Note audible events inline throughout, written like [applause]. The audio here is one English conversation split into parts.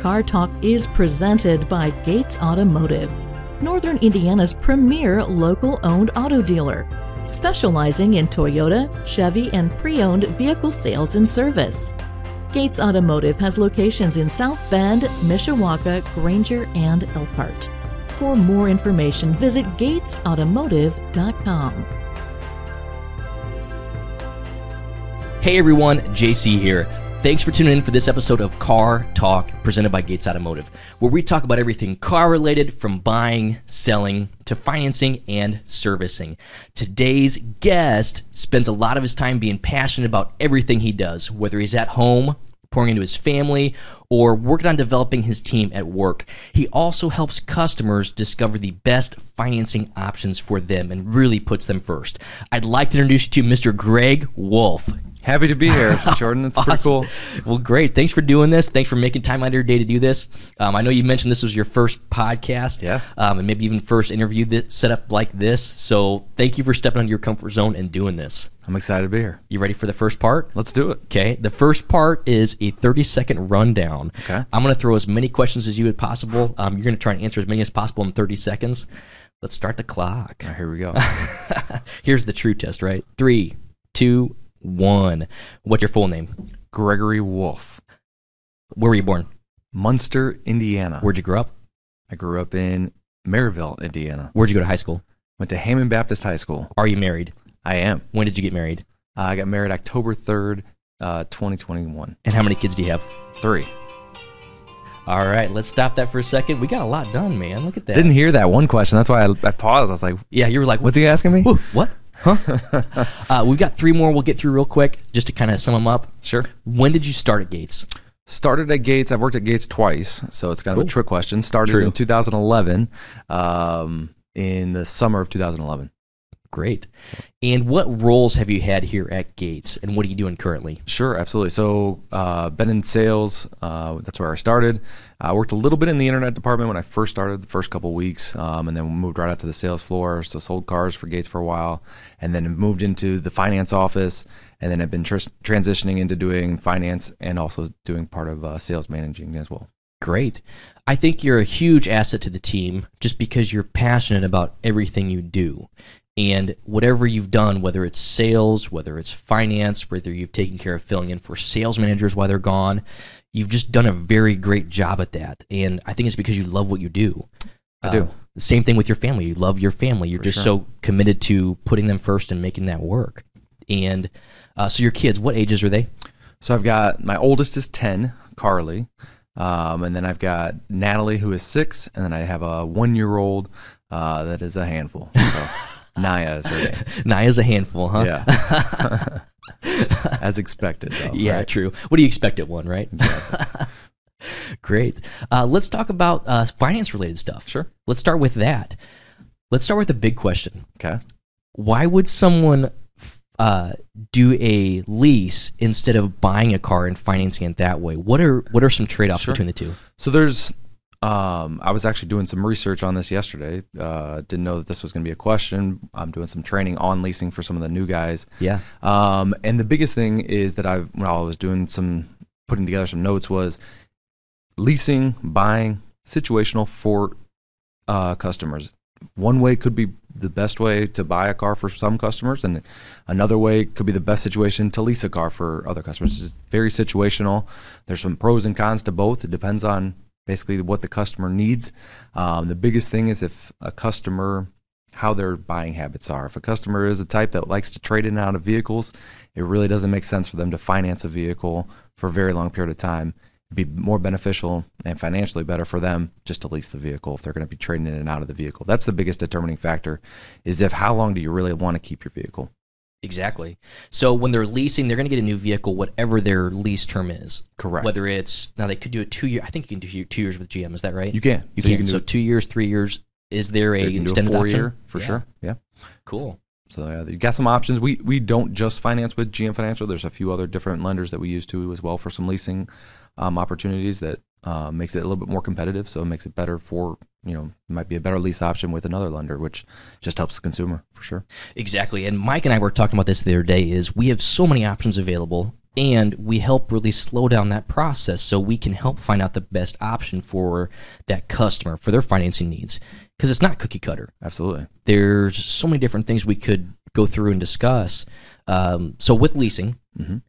Car Talk is presented by Gates Automotive, Northern Indiana's premier local owned auto dealer, specializing in Toyota, Chevy, and pre owned vehicle sales and service. Gates Automotive has locations in South Bend, Mishawaka, Granger, and Elkhart. For more information, visit gatesautomotive.com. Hey everyone, JC here. Thanks for tuning in for this episode of Car Talk presented by Gates Automotive, where we talk about everything car related from buying, selling, to financing and servicing. Today's guest spends a lot of his time being passionate about everything he does, whether he's at home, pouring into his family, or working on developing his team at work. He also helps customers discover the best financing options for them and really puts them first. I'd like to introduce you to Mr. Greg Wolfe. Happy to be here, [laughs] Jordan. It's pretty cool. Well, great. Thanks for doing this. Thanks for making time out of your day to do this. Um, I know you mentioned this was your first podcast, Yeah. um, and maybe even first interview that set up like this. So thank you for stepping out of your comfort zone and doing this. I'm excited to be here. You ready for the first part? Let's do it. Okay. The first part is a 30 second rundown. Okay. I'm going to throw as many questions as you as possible. Um, you're going to try and answer as many as possible in 30 seconds. Let's start the clock. All right, here we go. [laughs] Here's the true test, right? Three, two, one. What's your full name? Gregory Wolfe, Where were you born? Munster, Indiana. Where'd you grow up? I grew up in Merrillville, Indiana. Where'd you go to high school? Went to Hammond Baptist High School. Are you married? I am. When did you get married? Uh, I got married October 3rd, uh, 2021. And how many kids do you have? Three. All right, let's stop that for a second. We got a lot done, man. Look at that. Didn't hear that one question. That's why I, I paused. I was like, yeah, you were like, what's he asking me? What? Huh? [laughs] uh, we've got three more we'll get through real quick just to kind of sum them up. Sure. When did you start at Gates? Started at Gates. I've worked at Gates twice, so it's kind of Cool. a trick question. Started True. in 2011, um, in the summer of 2011. Great. And what roles have you had here at Gates, and what are you doing currently? Sure, absolutely. So, uh, been in sales. Uh, that's where I started. I worked a little bit in the internet department when I first started, the first couple weeks, um, and then moved right out to the sales floor. So, sold cars for Gates for a while, and then moved into the finance office, and then I've been tr- transitioning into doing finance and also doing part of uh, sales managing as well. Great. I think you're a huge asset to the team just because you're passionate about everything you do. And whatever you've done, whether it's sales, whether it's finance, whether you've taken care of filling in for sales managers while they're gone, you've just done a very great job at that. And I think it's because you love what you do. I do. the same thing with your family. You love your family. You're just sure. so committed to putting them first and making that work. And uh, so your kids, what ages are they? So, I've got my oldest is 10, Carly, um, and then I've got Natalie, who is six, and then I have a one year old uh, that is a handful. So, [laughs] Naya is her name. [laughs] Naya's a handful, huh? Yeah. [laughs] As expected, though. Yeah, right? true. What do you expect at one, right? [laughs] Great. Uh, let's talk about uh, finance related stuff. Sure. Let's start with that. Let's start with the big question. Okay. Why would someone uh, do a lease instead of buying a car and financing it that way? What are what are some trade offs Sure. between the two? So there's, um, I was actually doing some research on this yesterday. Uh, didn't know that this was going to be a question. I'm doing some training on leasing for some of the new guys. Yeah. Um, and the biggest thing is that I've, when I was doing some, putting together some notes was leasing, buying, situational for uh, customers. One way could be the best way to buy a car for some customers, and another way could be the best situation to lease a car for other customers. It's very situational. There's some pros and cons to both. It depends on basically what the customer needs. Um, the biggest thing is if a customer how their buying habits are. If a customer is a type that likes to trade in and out of vehicles, it really doesn't make sense for them to finance a vehicle for a very long period of time. It'd be more beneficial and financially better for them just to lease the vehicle if they're going to be trading in and out of the vehicle. That's the biggest determining factor is if how long do you really want to keep your vehicle? Exactly. So when they're leasing, they're going to get a new vehicle, whatever their lease term is. Correct. Whether it's now they could do a two year. I think you can do two years with GM. Is that right? You can. You So can. can do so two years, three years. Is there a You a extended four option? year for Yeah. sure. Yeah. Cool. So yeah, you got some options. We we don't just finance with GM Financial. There's a few other different lenders that we use too as well for some leasing um, opportunities that uh, makes it a little bit more competitive. So it makes it better for you know might be a better lease option with another lender, which just helps the consumer for sure. Exactly. And Mike and I were talking about this the other day. Is we have so many options available and we help really slow down that process so we can help find out the best option for that customer for their financing needs because it's not cookie cutter Absolutely. there's so many different things we could go through and discuss um, so with leasing Mhm.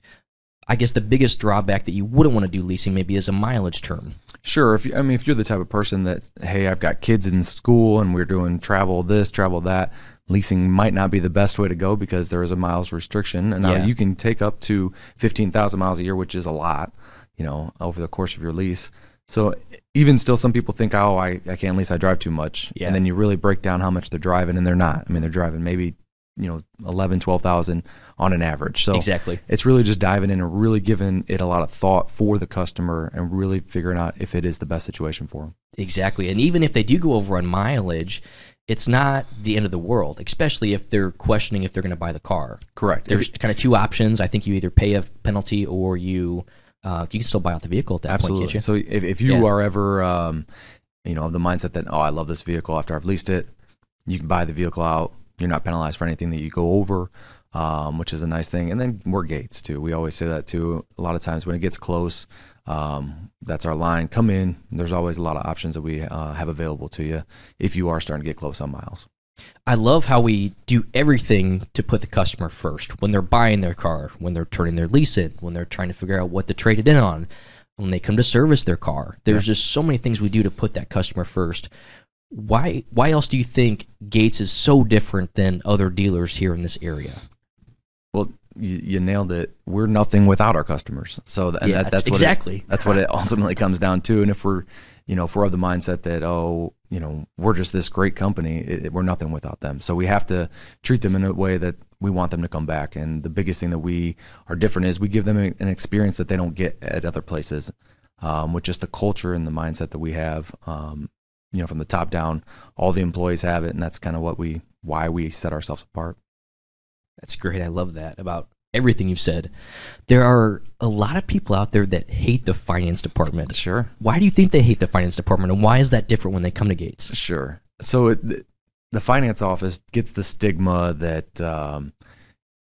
I guess the biggest drawback that you wouldn't want to do leasing maybe is a mileage term Sure. If you, I mean, if you're the type of person that, hey, I've got kids in school and we're doing travel this, travel that, leasing might not be the best way to go because there is a miles restriction. And now Yeah. you can take up to fifteen thousand miles a year, which is a lot, you know, over the course of your lease. So even still, some people think, oh, I, I can't lease, I drive too much. Yeah. And then you really break down how much they're driving, and they're not. I mean, they're driving maybe, you know, 11, 12,000 on an average. So exactly it's really just diving in and really giving it a lot of thought for the customer and really figuring out if it is the best situation for them. Exactly. And even if they do go over on mileage, it's not the end of the world, especially if they're questioning if they're going to buy the car. Correct. There's kind of two options. I think you either pay a penalty or you uh, you can still buy out the vehicle at that Absolutely. point, can't you? So if, if you Yeah. are ever, um, you know, of the mindset that, oh, I love this vehicle after I've leased it, you can buy the vehicle out. You're not penalized for anything that you go over, um, which is a nice thing. And then we're gates too. We always say that too. A lot of times when it gets close, um, that's our line. Come in. There's always a lot of options that we uh, have available to you if you are starting to get close on miles. I love how we do everything to put the customer first when they're buying their car, when they're turning their lease in, when they're trying to figure out what to trade it in on, when they come to service their car. There's just so many things we do to put that customer first. Why why else do you think Gates is so different than other dealers here in this area? Well, you, you nailed it. We're nothing without our customers. So th- Yeah, that, that's what it- exactly. that's what it [laughs] ultimately comes down to. And if we're, you know, if we're of the mindset that oh, you know, we're just this great company, it- we're nothing without them. So we have to treat them in a way that we want them to come back. And the biggest thing that we are different is we give them a- an experience that they don't get at other places, um, with just the culture and the mindset that we have. Um, you know, from the top down, all the employees have it, and that's kind of what we why we set ourselves apart. That's great. I love that about everything you've said. There are a lot of people out there that hate the finance department. Sure. Why do you think they hate the finance department, and why is that different when they come to Gates? Sure. So it, the- the finance office gets the stigma that um,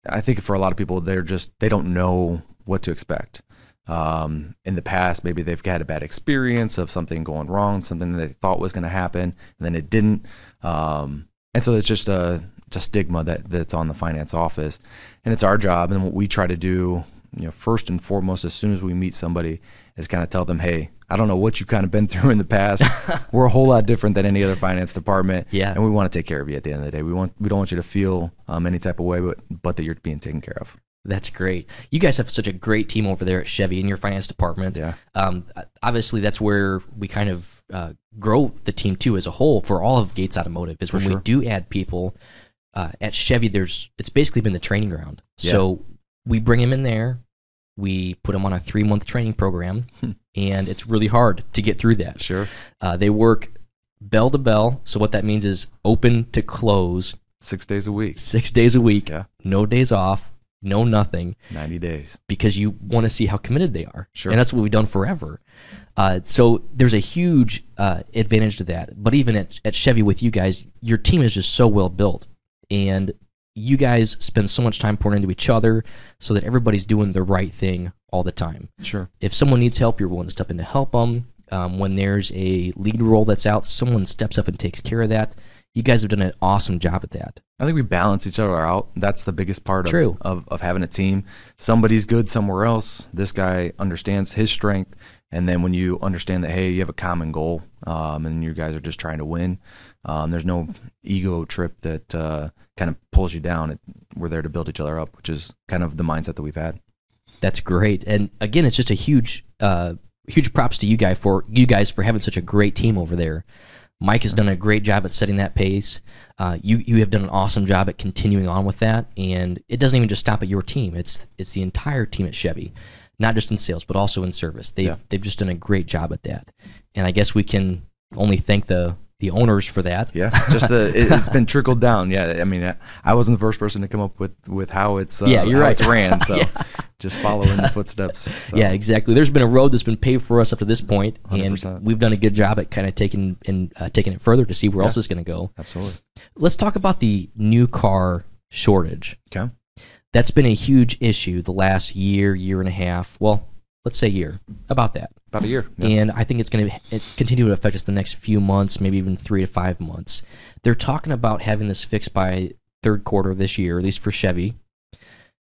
I think for a lot of people they're just they don't know what to expect. Um, in the past, maybe they've had a bad experience of something going wrong, something that they thought was going to happen, and then it didn't. Um, and so it's just a it's a stigma that that's on the finance office, and it's our job. And what we try to do, you know, first and foremost, as soon as we meet somebody, is kind of tell them, hey, I don't know what you've kind of been [laughs] through in the past. [laughs] We're a whole lot different than any other finance department, Yeah. and we want to take care of you at the end of the day. We want we don't want you to feel um, any type of way, but but that you're being taken care of. That's great. You guys have such a great team over there at Chevy in your finance department. Yeah. Um, obviously, that's where we kind of uh, grow the team too as a whole for all of Gates Automotive. Is For when we do add people uh, at Chevy. There's it's basically been the training ground. Yeah. So we bring them in there. We put them on a three month training program, Hmm. and it's really hard to get through that. Sure. Uh, they work bell to bell. So what that means is open to close Six days a week, six days a week, Yeah. no days off, no nothing ninety days. because you want to see how committed they are. Sure. And that's what we've done forever. Uh, so there's a huge uh, advantage to that. But even at, at Chevy with you guys, your team is just so well built. And you guys spend so much time pouring into each other so that everybody's doing the right thing all the time. Sure. If someone needs help, you're willing to step in to help them. Um, when there's a lead role that's out, someone steps up and takes care of that. You guys have done an awesome job at that. I think we balance each other out. That's the biggest part True. of, of, of having a team. Somebody's good somewhere else. This guy understands his strength. And then when you understand that, hey, you have a common goal um, and you guys are just trying to win, um, there's no ego trip that uh, kind of pulls you down. It, we're there to build each other up, which is kind of the mindset that we've had. That's great. And again, it's just a huge, uh, huge props to you guys for you guys for having such a great team over there. Mike has done a great job at setting that pace. Uh, you you have done an awesome job at continuing on with that, and it doesn't even just stop at your team. It's it's the entire team at Chevy, not just in sales but also in service. They've Yeah. they've just done a great job at that, and I guess we can only thank the the owners for that. Yeah, just the it, it's been trickled down. Yeah, I mean, I- I wasn't the first person to come up with with how it's uh, Yeah, you're how right. it's ran. So [laughs] just follow in the [laughs] footsteps. So. Yeah, exactly. There's been a road that's been paved for us up to this point, and 100%. we've done a good job at kind of taking and uh, taking it further to see where Yeah. else it's going to go. absolutely. Let's talk about the new car shortage. Okay. That's been a huge issue the last year, year and a half. Well, let's say year, about that. About a year. Yeah. And I think it's going to continue to affect us the next few months, maybe even three to five months. They're talking about having this fixed by third quarter of this year, at least for Chevy.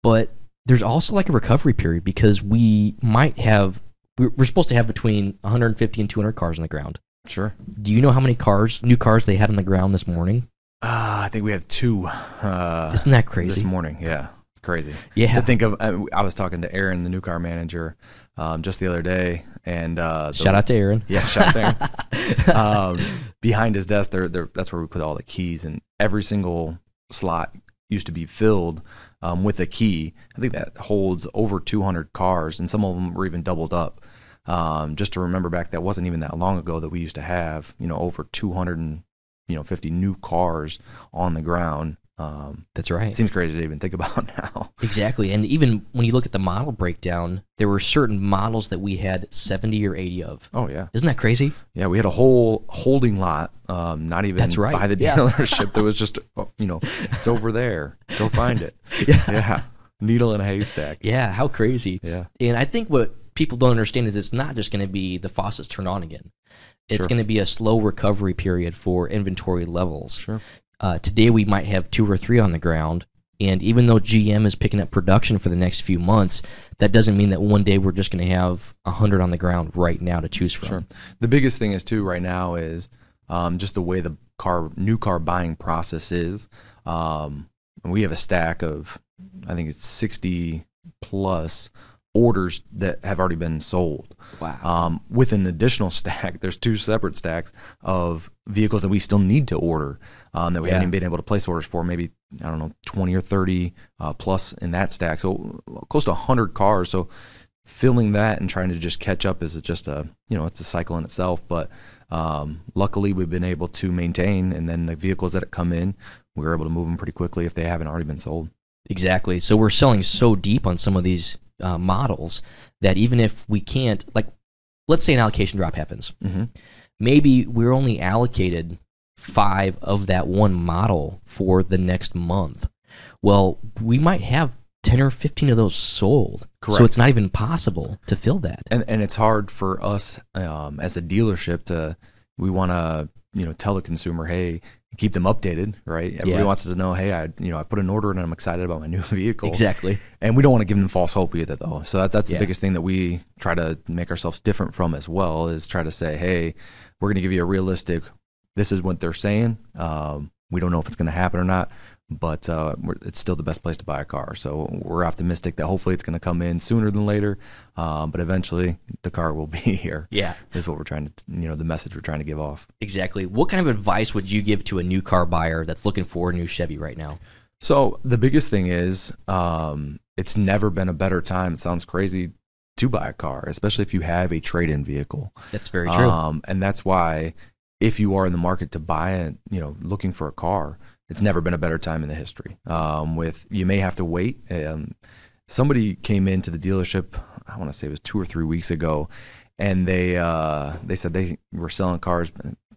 But there's also like a recovery period because we might have, we're supposed to have between 150 and 200 cars on the ground. Sure. Do you know how many cars, new cars they had on the ground this morning? Uh, I think we have two. Uh, Isn't that crazy? this morning? Yeah, crazy. Yeah. To think of, I, I was talking to Aaron, the new car manager, um, just the other day, and uh, the- Shout out to Aaron. Yeah, shout out there. [laughs] um, behind his desk, there, there, that's where we put all the keys, and every single slot used to be filled um, with a key. I think that holds over 200 cars, and some of them were even doubled up. Um, just to remember back, that wasn't even that long ago that we used to have, you know, over 200 and you know 50 new cars on the ground. Um, That's right. it seems crazy to even think [laughs] about now. Exactly. And even when you look at the model breakdown, there were certain models that we had 70 or 80 of. Oh yeah, Isn't that crazy? Yeah, we had a whole holding lot, um, not even That's right, by the yeah. dealership. There was just, oh, [laughs] you know, it's over there. Go find it. [laughs] Yeah. Yeah. Needle in a haystack. Yeah, how crazy. Yeah. And I think what people don't understand is it's not just going to be the faucets turn on again. It's Sure. going to be a slow recovery period for inventory levels. Sure. Uh, today we might have two or three on the ground. And even though GM is picking up production for the next few months, that doesn't mean that one day we're just going to have 100 on the ground right now to choose from. Sure. The biggest thing is too right now is um, just the way the car new car buying process is. Um, and we have a stack of, I think it's sixty plus orders that have already been sold. Wow. Um, with an additional [laughs] stack, there's two separate stacks of vehicles that we still need to order um, that we Yeah. haven't even been able to place orders for. Maybe I don't know, 20 or 30 uh, plus in that stack. So close to 100 cars. So filling that and trying to just catch up is just a you know it's a cycle in itself. But um, luckily we've been able to maintain, and then the vehicles that come in, we're able to move them pretty quickly if they haven't already been sold. Exactly. So we're selling so deep on some of these uh, models that even if we can't, like, let's say an allocation drop happens, Mm-hmm. maybe we're only allocated five of that one model for the next month. Well, we might have 10 or 15 of those sold. Correct. So it's not even possible to fill that. and and it's hard for us um, as a dealership to we want to you know tell the consumer hey keep them updated right everybody Yeah. wants to know hey i you know i put an order and i'm excited about my new [laughs] vehicle Exactly. and we don't want to give them false hope either though so that, that's Yeah. the biggest thing that we try to make ourselves different from as well is try to say hey we're going to give you a realistic this is what they're saying um, we don't know if it's going to happen or not but uh, we're, it's still the best place to buy a car so we're optimistic that hopefully it's going to come in sooner than later um, but eventually the car will [laughs] be here Yeah. is what we're trying to you know the message we're trying to give off Exactly. What kind of advice would you give to a new car buyer that's looking for a new Chevy right now? So the biggest thing is, um, it's never been a better time. It sounds crazy to buy a car, especially if you have a trade-in vehicle. That's very true. Um, and that's why, if you are in the market to buy it, you know, looking for a car, it's never been a better time in the history. Um, with you may have to wait. Um, somebody came into the dealership. I want to say it was two or three weeks ago, and they uh, they said they were selling cars.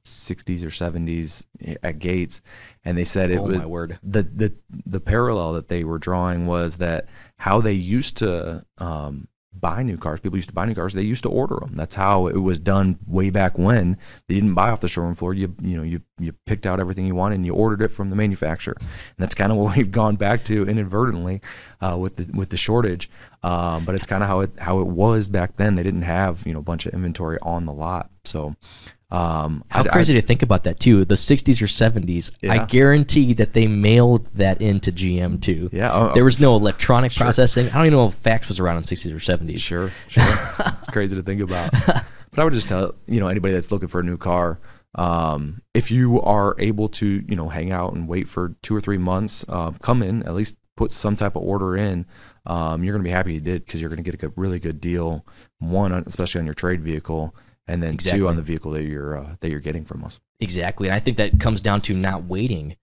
60s or 70s at Gates, and they said it oh was the the the parallel that they were drawing was that how they used to um, buy new cars. People used to buy new cars. They used to order them. That's how it was done way back when. They didn't buy off the showroom floor. You you know you you picked out everything you wanted and you ordered it from the manufacturer. And that's kind of [laughs] what we've gone back to inadvertently uh, with the with the shortage. Um, but it's kind of how it how it was back then. They didn't have you know a bunch of inventory on the lot. So. Um, How I- I- crazy to think about that too. The 60s or 70s. I guarantee that they mailed that into GM too. Yeah, oh, there was no electronic processing. I don't even know if fax was around in 60s or 70s. Sure, sure. [laughs] it's crazy to think about. But I would just tell you know anybody that's looking for a new car, um, if you are able to you know hang out and wait for two or three months, uh, come in at least put some type of order in. Um, you're going to be happy you did because you're going to get a good, really good deal. One, especially on your trade vehicle, and then Exactly. two on the vehicle that you're uh, that you're getting from us. Exactly. And I think that comes down to not waiting.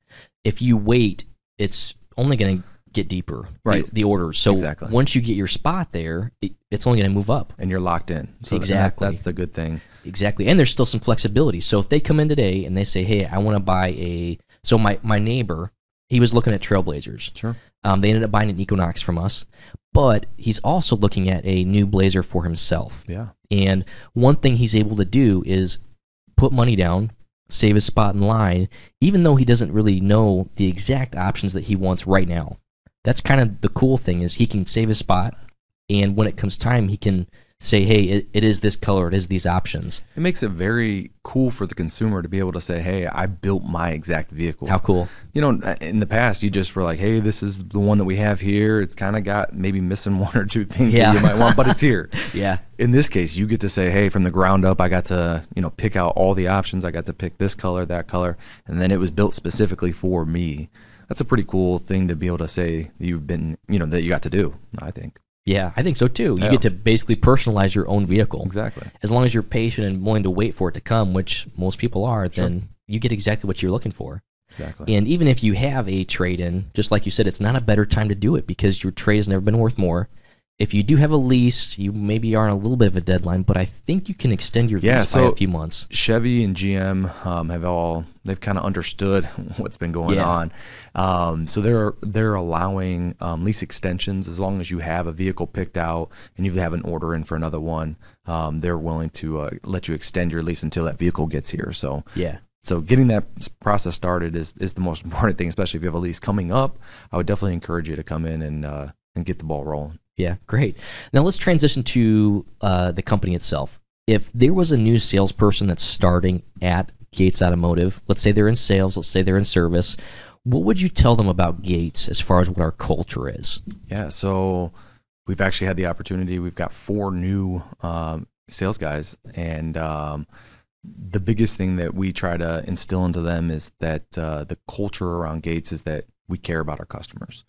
If you wait, it's only going to get deeper. Right. The, orders. So Exactly. once you get your spot there, it, it's only going to move up. And you're locked in. So that- Exactly. that's the good thing. Exactly. And there's still some flexibility. So if they come in today and they say, "Hey, I want to buy a," so my my neighbor, he was looking at Trailblazers. Sure. Um, they ended up buying an Equinox from us, but he's also looking at a new Blazer for himself. Yeah. And one thing he's able to do is put money down, save his spot in line, even though he doesn't really know the exact options that he wants right now. That's kind of the cool thing is he can save his spot, and when it comes time, he can say, "Hey, it, it is this color, it is these options." It makes it very cool for the consumer to be able to say, "Hey, I built my exact vehicle." How cool! You know, in the past, you just were like, "Hey, this is the one that we have here. It's kind of got maybe missing [laughs] one or two things Yeah. that you might want, but it's here." [laughs] Yeah, in this case, you get to say, "Hey, from the ground up, I got to you know pick out all the options. I got to pick this color, that color, and then it was built specifically for me." That's a pretty cool thing to be able to say you've been, you know, that you got to do. I think yeah, I think so too. You Yeah. get to basically personalize your own vehicle. exactly. As long as you're patient and willing to wait for it to come, which most people are, then you get exactly what you're looking for. Exactly. And even if you have a trade in, just like you said, it's not a better time to do it because your trade has never been worth more. If you do have a lease, you maybe are on a little bit of a deadline, but I think you can extend your Yeah, lease by a few months. Chevy and GM um, have all they've kind of understood [laughs] what's been going Yeah. on, um, so they're they're allowing um, lease extensions as long as you have a vehicle picked out and you have an order in for another one. Um, they're willing to uh, let you extend your lease until that vehicle gets here. So Yeah. so getting that process started is is the most [laughs] important thing, especially if you have a lease coming up. I would definitely encourage you to come in and uh, and get the ball rolling. Yeah, great. Now let's transition to uh, the company itself. If there was a new salesperson that's starting at Gates Automotive, let's say they're in sales, let's say they're in service, what would you tell them about Gates as far as what our culture is? Yeah, so we've actually had the opportunity. We've got four new um, sales guys, and um, the biggest thing that we try to instill into them is that uh, the culture around Gates is that we care about our customers.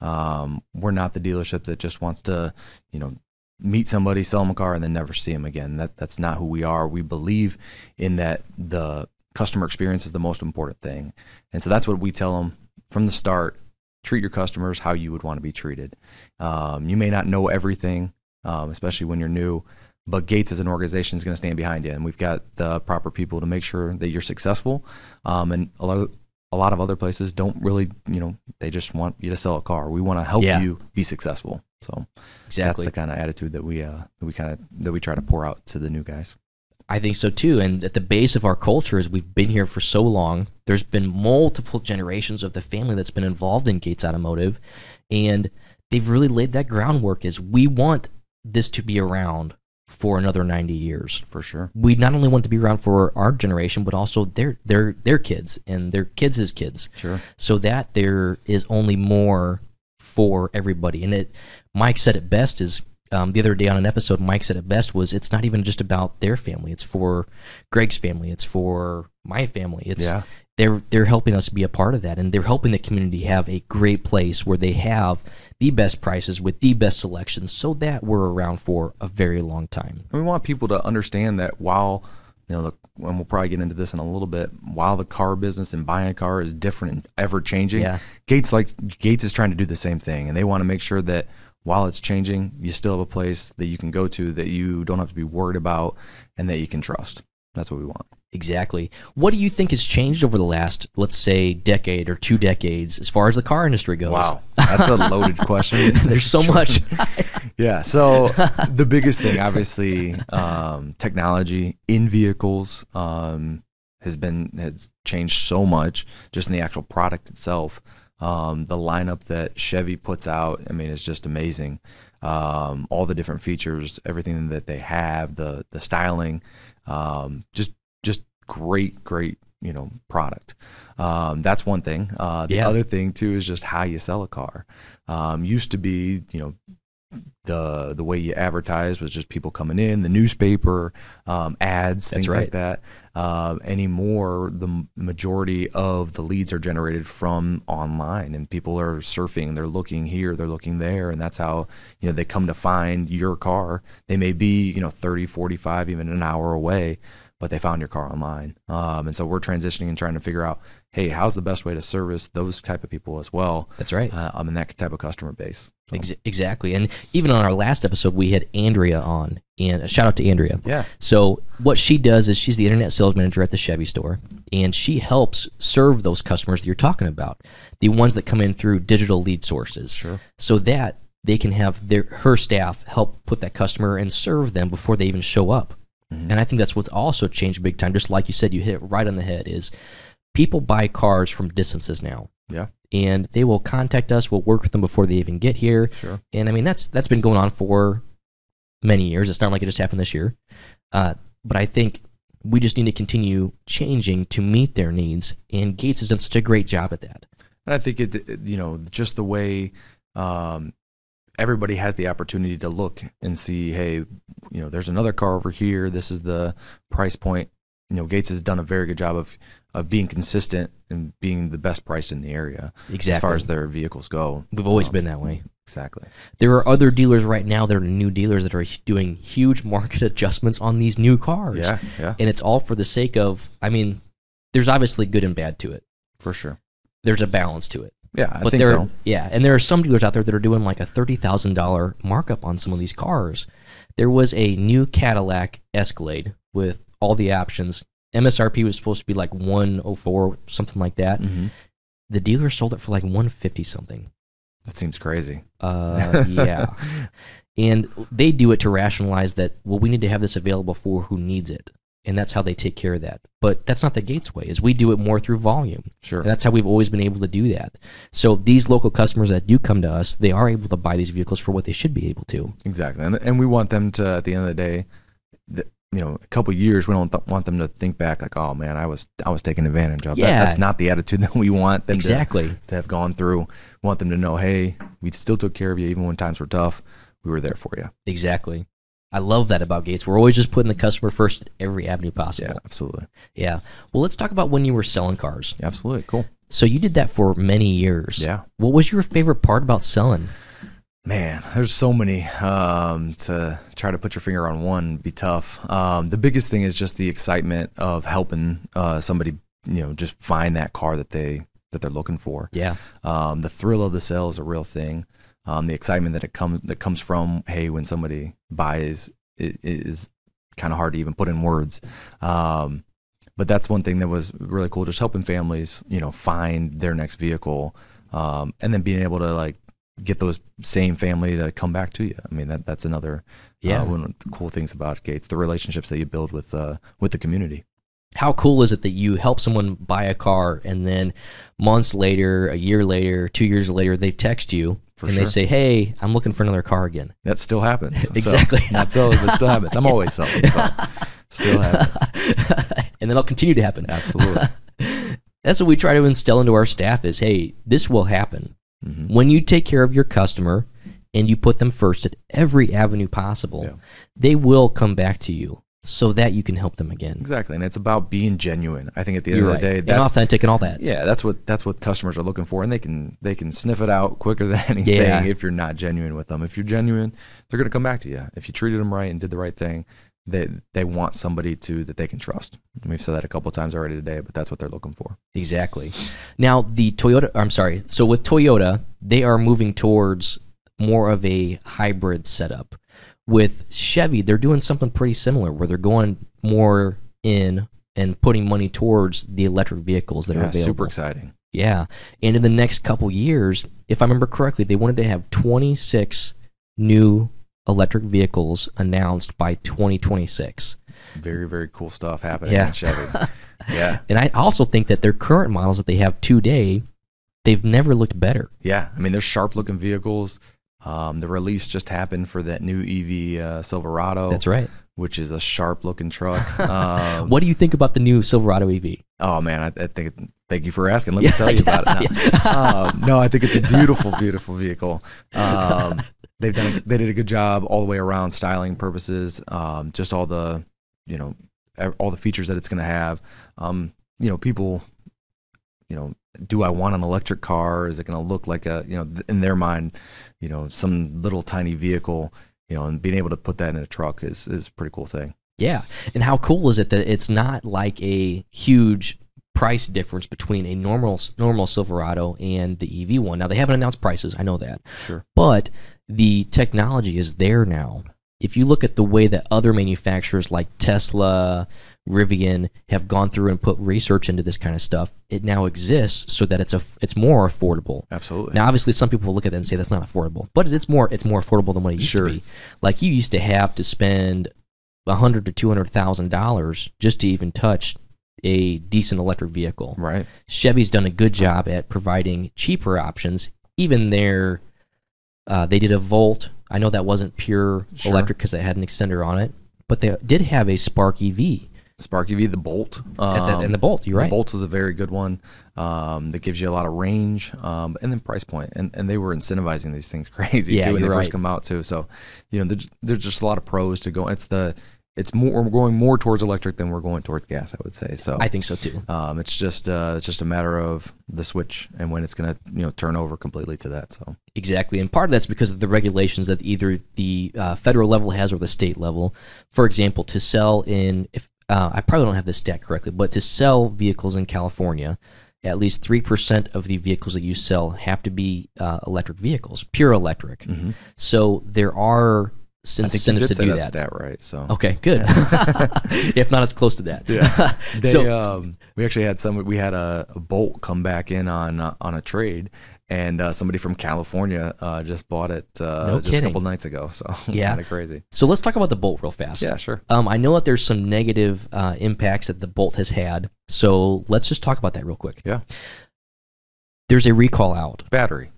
Um, we're not the dealership that just wants to, you know, meet somebody, sell them a car, and then never see them again. That that's not who we are. We believe in that the customer experience is the most important thing, and so that's what we tell them from the start. Treat your customers how you would want to be treated. Um, you may not know everything, um, especially when you're new, but Gates as an organization is going to stand behind you, and we've got the proper people to make sure that you're successful. Um, and a lot, of, a lot of other places don't really, you know, they just want you to sell a car. We want to help Yeah. you be successful. So Exactly. that's the kind of attitude that we uh, that we kind of that we try to pour out to the new guys. I think so too. And at the base of our culture is we've been here for so long. There's been multiple generations of the family that's been involved in Gates Automotive, and they've really laid that groundwork. Is we want this to be around for another 90 years. For sure. We not only want to be around for our generation, but also their their their kids and their kids' kids. Sure. so that there is only more for everybody. And it, Mike said it best is um, the other day on an episode. Mike said it best was it's not even just about their family. It's for Greg's family. It's for my family. It's Yeah. They're they're helping us be a part of that, and they're helping the community have a great place where they have the best prices with the best selections, so that we're around for a very long time. And we want people to understand that while you know, the, and we'll probably get into this in a little bit. While the car business and buying a car is different and ever changing, Yeah. Gates likes Gates is trying to do the same thing, and they want to make sure that while it's changing, you still have a place that you can go to that you don't have to be worried about and that you can trust. That's what we want. Exactly. What do you think has changed over the last, let's say, decade or two decades as far as the car industry goes? Wow. [laughs] That's a loaded question. [laughs] There's so much. [laughs] Yeah. So the biggest thing, obviously, um, technology in vehicles um, has been has changed so much. Just in the actual product itself, um, the lineup that Chevy puts out, I mean, is just amazing. Um, all the different features, everything that they have, the the styling, um, just just great, great, you know, product. Um, that's one thing. Uh, the Yeah. other thing too is just how you sell a car. Um, used to be, you know, the the way you advertise was just people coming in, the newspaper, um, ads, things right. like that. Um, anymore, the majority of the leads are generated from online, and people are surfing. They're looking here, they're looking there, and that's how you know they come to find your car. They may be you know 30, 45, even an hour away, but they found your car online. Um, and so we're transitioning and trying to figure out, hey, how's the best way to service those type of people as well? That's right. Uh, um, in that type of customer base. So, Ex- exactly. And even on our last episode, we had Andrea on, and a shout out to Andrea. yeah, So what she does is she's the internet sales manager at the Chevy store, and she helps serve those customers that you're talking about, the ones that come in through digital lead sources. Sure. So that they can have their her staff help put that customer and serve them before they even show up. Mm-hmm. And I think that's what's also changed big time. Just like you said, you hit it right on the head. Is people buy cars from distances now yeah, and they will contact us. We'll work with them before they even get here. sure. And I mean that's that's been going on for many years. It's not like it just happened this year. Uh, but I think we just need to continue changing to meet their needs. And Gates has done such a great job at that. And I think it, it- you know, just the way um, everybody has the opportunity to look and see, hey, you know, there's another car over here. This is the price point. You know, Gates has done a very good job of of being consistent and being the best price in the area as far as their vehicles go. We've always Um, been that way. exactly. There are other dealers right now that are new dealers that are doing huge market [laughs] adjustments on these new cars. Yeah, yeah, And it's all for the sake of, I mean, there's obviously good and bad to it. for sure. There's a balance to it. Yeah, I but think there, so. yeah, and there are some dealers out there that are doing like a thirty thousand dollar markup on some of these cars. There was a new Cadillac Escalade with all the options. MSRP was supposed to be like one oh four, something like that. hmm The dealer sold it for like one fifty something. That seems crazy. Uh, [laughs] yeah, and they do it to rationalize that well, we need to have this available for who needs it, and that's how they take care of that. But that's not the Gates way. Is we do it more through volume. Sure. And that's how we've always been able to do that. So these local customers that do come to us, they are able to buy these vehicles for what they should be able to. Exactly, and and we want them to at the end of the day, that you know, a couple years we don't th- want them to think back like, oh man, I was I was taken advantage of. That- Yeah. that's not the attitude [laughs] that we want them to, Exactly. to have gone through. We want them to know, hey, we still took care of you even when times were tough. We were there for you. Exactly. I love that about Gates. We're always just putting the customer first at every avenue possible. Yeah, absolutely, Yeah. Well, let's talk about when you were selling cars. yeah, absolutely, cool. So you did that for many years. Yeah, What was your favorite part about selling? man, there's so many. Um, to try to put your finger on one be tough. Um, the biggest thing is just the excitement of helping uh, somebody, you know, just find that car that they that they're looking for. Yeah. Um, the thrill of the sale is a real thing. Um, the excitement that it comes that comes from hey, when somebody buys it is kind of hard to even put in words. Um, but that's one thing that was really cool, just helping families, you know, find their next vehicle, um, and then being able to like get those same family to come back to you. I mean, that that's another Yeah. uh, one of the cool things about Gates, the relationships that you build with uh, with the community. How cool is it that you help someone buy a car and then months later, a year later, two years later, they text you For and sure. they say, "Hey, I'm looking for another car again." That still happens. [laughs] So, Exactly. Not so, but still happens. I'm [laughs] always selling. So still happens. [laughs] and then it'll continue to happen. Absolutely. That's what we try to instill into our staff is, hey, this will happen. Mhm. When you take care of your customer and you put them first at every avenue possible, Yeah. they will come back to you so that you can help them again. Exactly, and it's about being genuine. I think at the end You're of right. the day, and authentic and all that. yeah, that's what that's what customers are looking for, and they can they can sniff it out quicker [laughs] than anything Yeah. if you're not genuine with them. If you're genuine, they're going to come back to you. If you treated them right and did the right thing, they they want somebody to that they can trust. And we've said that a couple times already today, but that's what they're looking for. Exactly. Now, the Toyota, I'm sorry. So with Toyota, they are moving towards more of a hybrid setup. With Chevy, they're doing something pretty similar where they're going more in and putting money towards the electric vehicles that are available. super exciting. Yeah. And in the next couple years, if I remember correctly, they wanted to have 26 new electric vehicles announced by 2026. Very very cool stuff happening Yeah. Chevy. [laughs] yeah, And I also think that their current models that they have today, they've never looked better. yeah. I mean, they're sharp looking vehicles. Um, the release just happened for that new EV uh, Silverado. That's right. which is a sharp looking truck. [laughs] Um, What do you think about the new Silverado EV? Oh man, I, I think. Thank you for asking. Let me tell you about it. [laughs] Now. um, no, I think it's a beautiful, beautiful vehicle. Um, [laughs] they've done. A, they did a good job all the way around, styling purposes. Um, just all the, you know, all the features that it's going to have. Um, you know, people. You know, do I want an electric car? Is it going to look like a, you know, th- in their mind, you know, some little tiny vehicle, you know, and being able to put that in a truck is is a pretty cool thing. Yeah, and how cool is it that it's not like a huge price difference between a normal normal Silverado and the EV one. Now they haven't announced prices, I know that. Sure. But the technology is there now. If you look at the way that other manufacturers like Tesla, Rivian have gone through and put research into this kind of stuff, it now exists so that it's a it's more affordable. Absolutely. Now, obviously, some people will look at that and say that's not affordable, but it's more it's more affordable than what it used Sure. to be. Like you used to have to spend a hundred to two hundred thousand dollars just to even touch a decent electric vehicle. right. Chevy's done a good job at providing cheaper options. Even their, uh, they did a Volt. I know that wasn't pure Sure. electric because it had an extender on it, but they did have a Spark EV Spark EV, the Bolt, at the, um, and the Bolt. You're right. The Bolt is a very good one um, that gives you a lot of range um, and then price point. And, and they were incentivizing these things [laughs] crazy Yeah, too when they you're first right. come out too. So you know there's, there's just a lot of pros to go. It's the it's more we're going more towards electric than we're going towards gas. I would say so. I think so too. um, it's just uh, it's just a matter of the switch and when it's going to you know turn over completely to that. So Exactly, and part of that's because of the regulations that either the uh, federal level has or the state level. For example, to sell in, if uh, I probably don't have this stat correctly, but to sell vehicles in California, at least three percent of the vehicles that you sell have to be uh, electric vehicles, pure electric. So there are Mm-hmm. I think you incentives to do that, that. stat right. So Okay, good. [laughs] if not, it's close to that. Yeah. [laughs] They, so um, we actually had some. We had a, a Bolt come back in on uh, on a trade, and uh, somebody from California uh, just bought it uh, No just a couple nights ago. So [laughs] Yeah. kind of crazy. So let's talk about the Bolt real fast. Yeah, sure. Um, I know that there's some negative uh, impacts that the Bolt has had. So let's just talk about that real quick. Yeah. There's a recall out. Battery,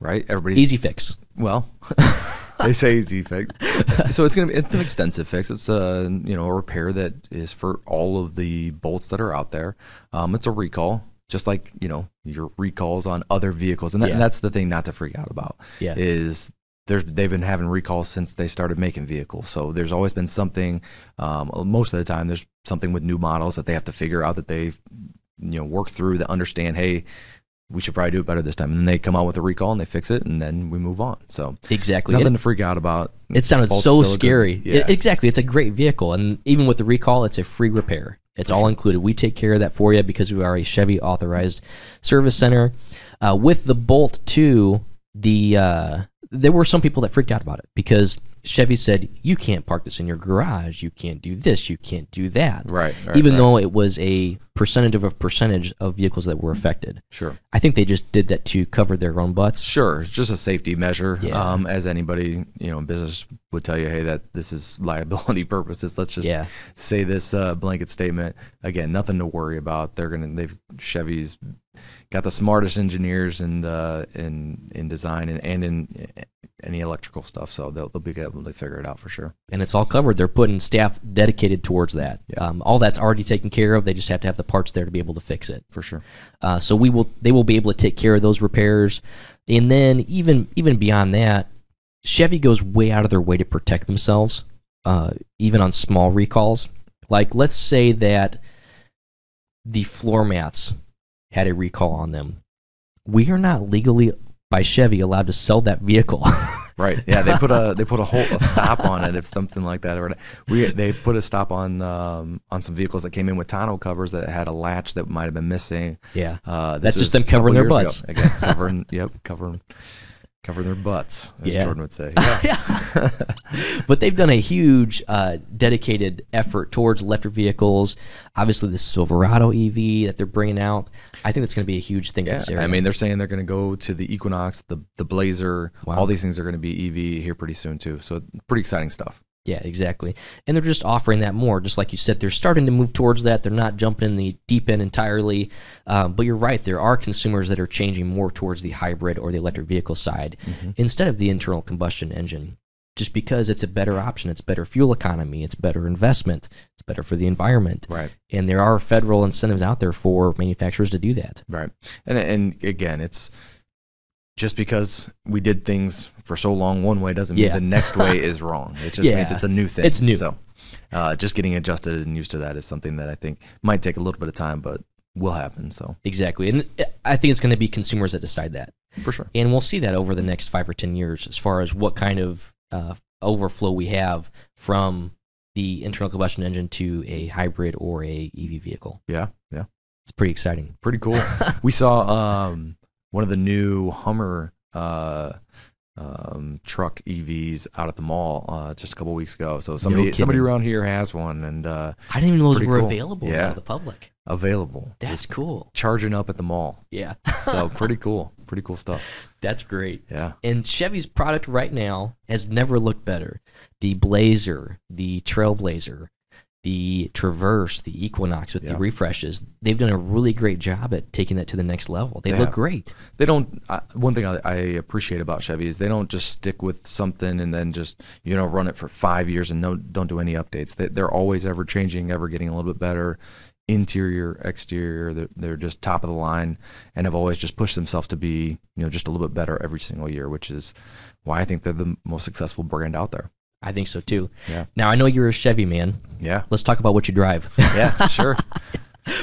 right? Everybody. Easy fix. Well, [laughs] they say easy fix. [laughs] So it's gonna be it's an extensive fix. It's a you know a repair that is for all of the Bolts that are out there. Um, it's a recall, just like you know your recalls on other vehicles, and, that, Yeah. and that's the thing not to freak out about. Yeah. is there's they've been having recalls since they started making vehicles. So there's always been something. Um, most of the time, there's something with new models that they have to figure out that they've you know worked through that understand. Hey, we should probably do it better this time. And then they come out with a recall and they fix it, and then we move on. So Exactly. nothing It, to freak out about. it sounded so scary. yeah. It- exactly. It's a great vehicle. And even with the recall, it's a free repair. It's all included. We take care of that for you because we are a Chevy authorized service center. Uh, with the Bolt 2, the uh, there were some people that freaked out about it because Chevy said, you can't park this in your garage. You can't do this. You can't do that. Right, right, even right. though it was a percentage of a percentage of vehicles that were affected. Sure. I think they just did that to cover their own butts. Sure, it's just a safety measure. Yeah. Um, as anybody you know in business would tell you, hey, that this is [laughs] liability purposes. Let's just Yeah. say this uh, blanket statement again. Nothing to worry about. They're gonna. They've Chevy's got the smartest engineers in uh, in in design and, and in any electrical stuff. So they'll they'll be able to figure it out for sure. and it's all covered. They're putting staff dedicated towards that. Um, all that's already taken care of. They just have to have the parts there to be able to fix it. For sure. Uh, so we will. They will be able to take care of those repairs, and then even even beyond that, Chevy goes way out of their way to protect themselves, uh, even on small recalls. Like let's say that the floor mats had a recall on them. We are not legally by Chevy allowed to sell that vehicle. [laughs] Right. Yeah. They put a they put a whole a stop on it if something like that. Or we they put a stop on um, on some vehicles that came in with tonneau covers that had a latch that might have been missing. yeah. Uh, That's just them covering their butts. ago. Again, covering. [laughs] yep. Covering. Covering their butts, as Yeah. Jordan would say. [laughs] Yeah. but they've done a huge uh, dedicated effort towards electric vehicles. Obviously, the Silverado EV that they're bringing out, I think that's going to be a huge thing for Yeah, this area. I mean, they're saying they're going to go to the Equinox, the the Blazer. Wow. All these things are going to be EV here pretty soon too. So pretty exciting stuff. Yeah, exactly. And they're just offering that more, just like you said. They're starting to move towards that. They're not jumping in the deep end entirely. Um, but you're right. There are consumers that are changing more towards the hybrid or the electric vehicle side Mm-hmm. instead of the internal combustion engine. Just because it's a better option, it's better fuel economy, it's better investment, it's better for the environment. Right. And there are federal incentives out there for manufacturers to do that. Right. And and again, it's just because we did things for so long one way doesn't mean Yeah. the next way [laughs] is wrong. It just means it's a new thing. It's new. So uh, just getting adjusted and used to that is something that I think might take a little bit of time, but will happen. So Exactly. And I think it's going to be consumers that decide that. for sure. And we'll see that over the next five or 10 years as far as what kind of uh, overflow we have from the internal combustion engine to a hybrid or a EV vehicle. Yeah, yeah, It's pretty exciting. pretty cool. [laughs] we saw um, one of the new Hummer uh, um, truck EVs out at the mall uh, just a couple weeks ago. So somebody kidding. somebody around here has one and uh, I didn't even know those were cool. available Yeah. to the public. available. That's cool. charging up at the mall. Yeah. So [laughs] pretty cool. Pretty cool stuff. That's great. Yeah. And Chevy's product right now has never looked better. The Blazer, the Trailblazer, the Traverse, the Equinox with the refreshes, they've done a really great job at taking that to the next level. They They look have. great. They don't. I one thing I, I appreciate about Chevy is they don't just stick with something and then just you know run it for five years and no don't do any updates. They, they're always ever changing, ever getting a little bit better. Interior, exterior, they're, they're just top of the line, and have always just pushed themselves to be you know just a little bit better every single year, which is why I think they're the most successful brand out there. I think so too. Yeah. Now I know you're a Chevy man. Yeah, Let's talk about what you drive. yeah, [laughs] sure.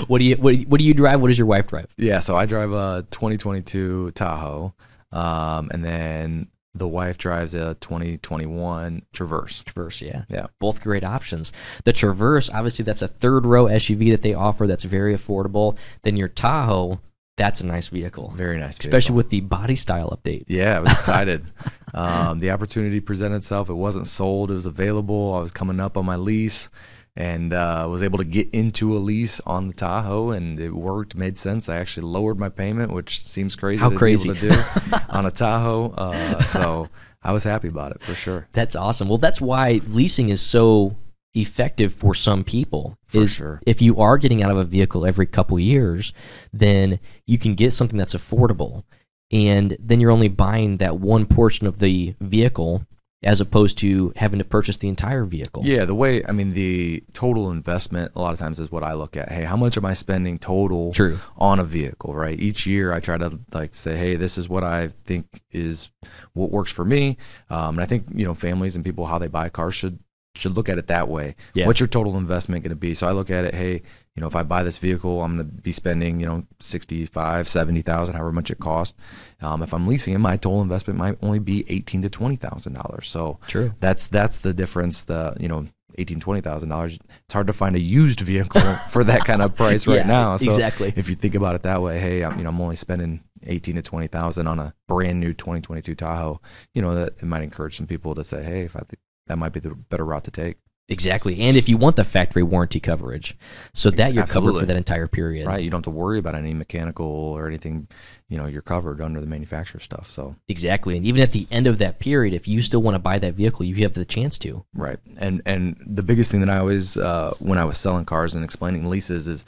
what do you what, do you- what do you drive? What does your wife drive? Yeah, so I drive a 2022 Tahoe, um, and then the wife drives a 2021 Traverse. Traverse, yeah. Yeah. Both great options. The Traverse, obviously, that's a third row SUV that they offer that's very affordable. Then your Tahoe, that's a nice vehicle, Very nice, especially with the body style update. Yeah, I was excited. [laughs] um, the opportunity presented itself. It wasn't sold. It was available. I was coming up on my lease, and uh, was able to get into a lease on the Tahoe, and it worked. Made sense. I actually lowered my payment, which seems crazy. How crazy. to do [laughs] on a Tahoe. Uh, so I was happy about it for sure. That's awesome. Well, that's why leasing is so effective for some people. For is sure. If you are getting out of a vehicle every couple years, then you can get something that's affordable, and then you're only buying that one portion of the vehicle as opposed to having to purchase the entire vehicle. Yeah, the way I mean the total investment a lot of times is what I look at. Hey, how much am I spending total True. on a vehicle, right? Each year I try to like say, hey, this is what I think is what works for me. Um, and I think, you know, families and people how they buy cars should should look at it that way. Yeah. What's your total investment going to be? So I look at it, hey, you know, if I buy this vehicle, I'm going to be spending, you know, 65, 70,000, however much it costs. Um, if I'm leasing it, my total investment might only be 18 to $20,000. So True. that's that's the difference. The you know eighteen twenty thousand dollars. It's hard to find a used vehicle [laughs] for that kind of price right Yeah, now. So exactly. If you think about it that way, hey, I'm, you know I'm only spending eighteen to twenty thousand on a brand new twenty twenty two Tahoe. You know that it might encourage some people to say, hey, if I think that might be the better route to take. Exactly. And if you want the factory warranty coverage, so that you're covered for that entire period. Right, you don't have to worry about any mechanical or anything. You know, you're covered under the manufacturer stuff. So Exactly. And even at the end of that period, if you still want to buy that vehicle, you have the chance to. Right, and and the biggest thing that I always uh, when I was selling cars and explaining leases is,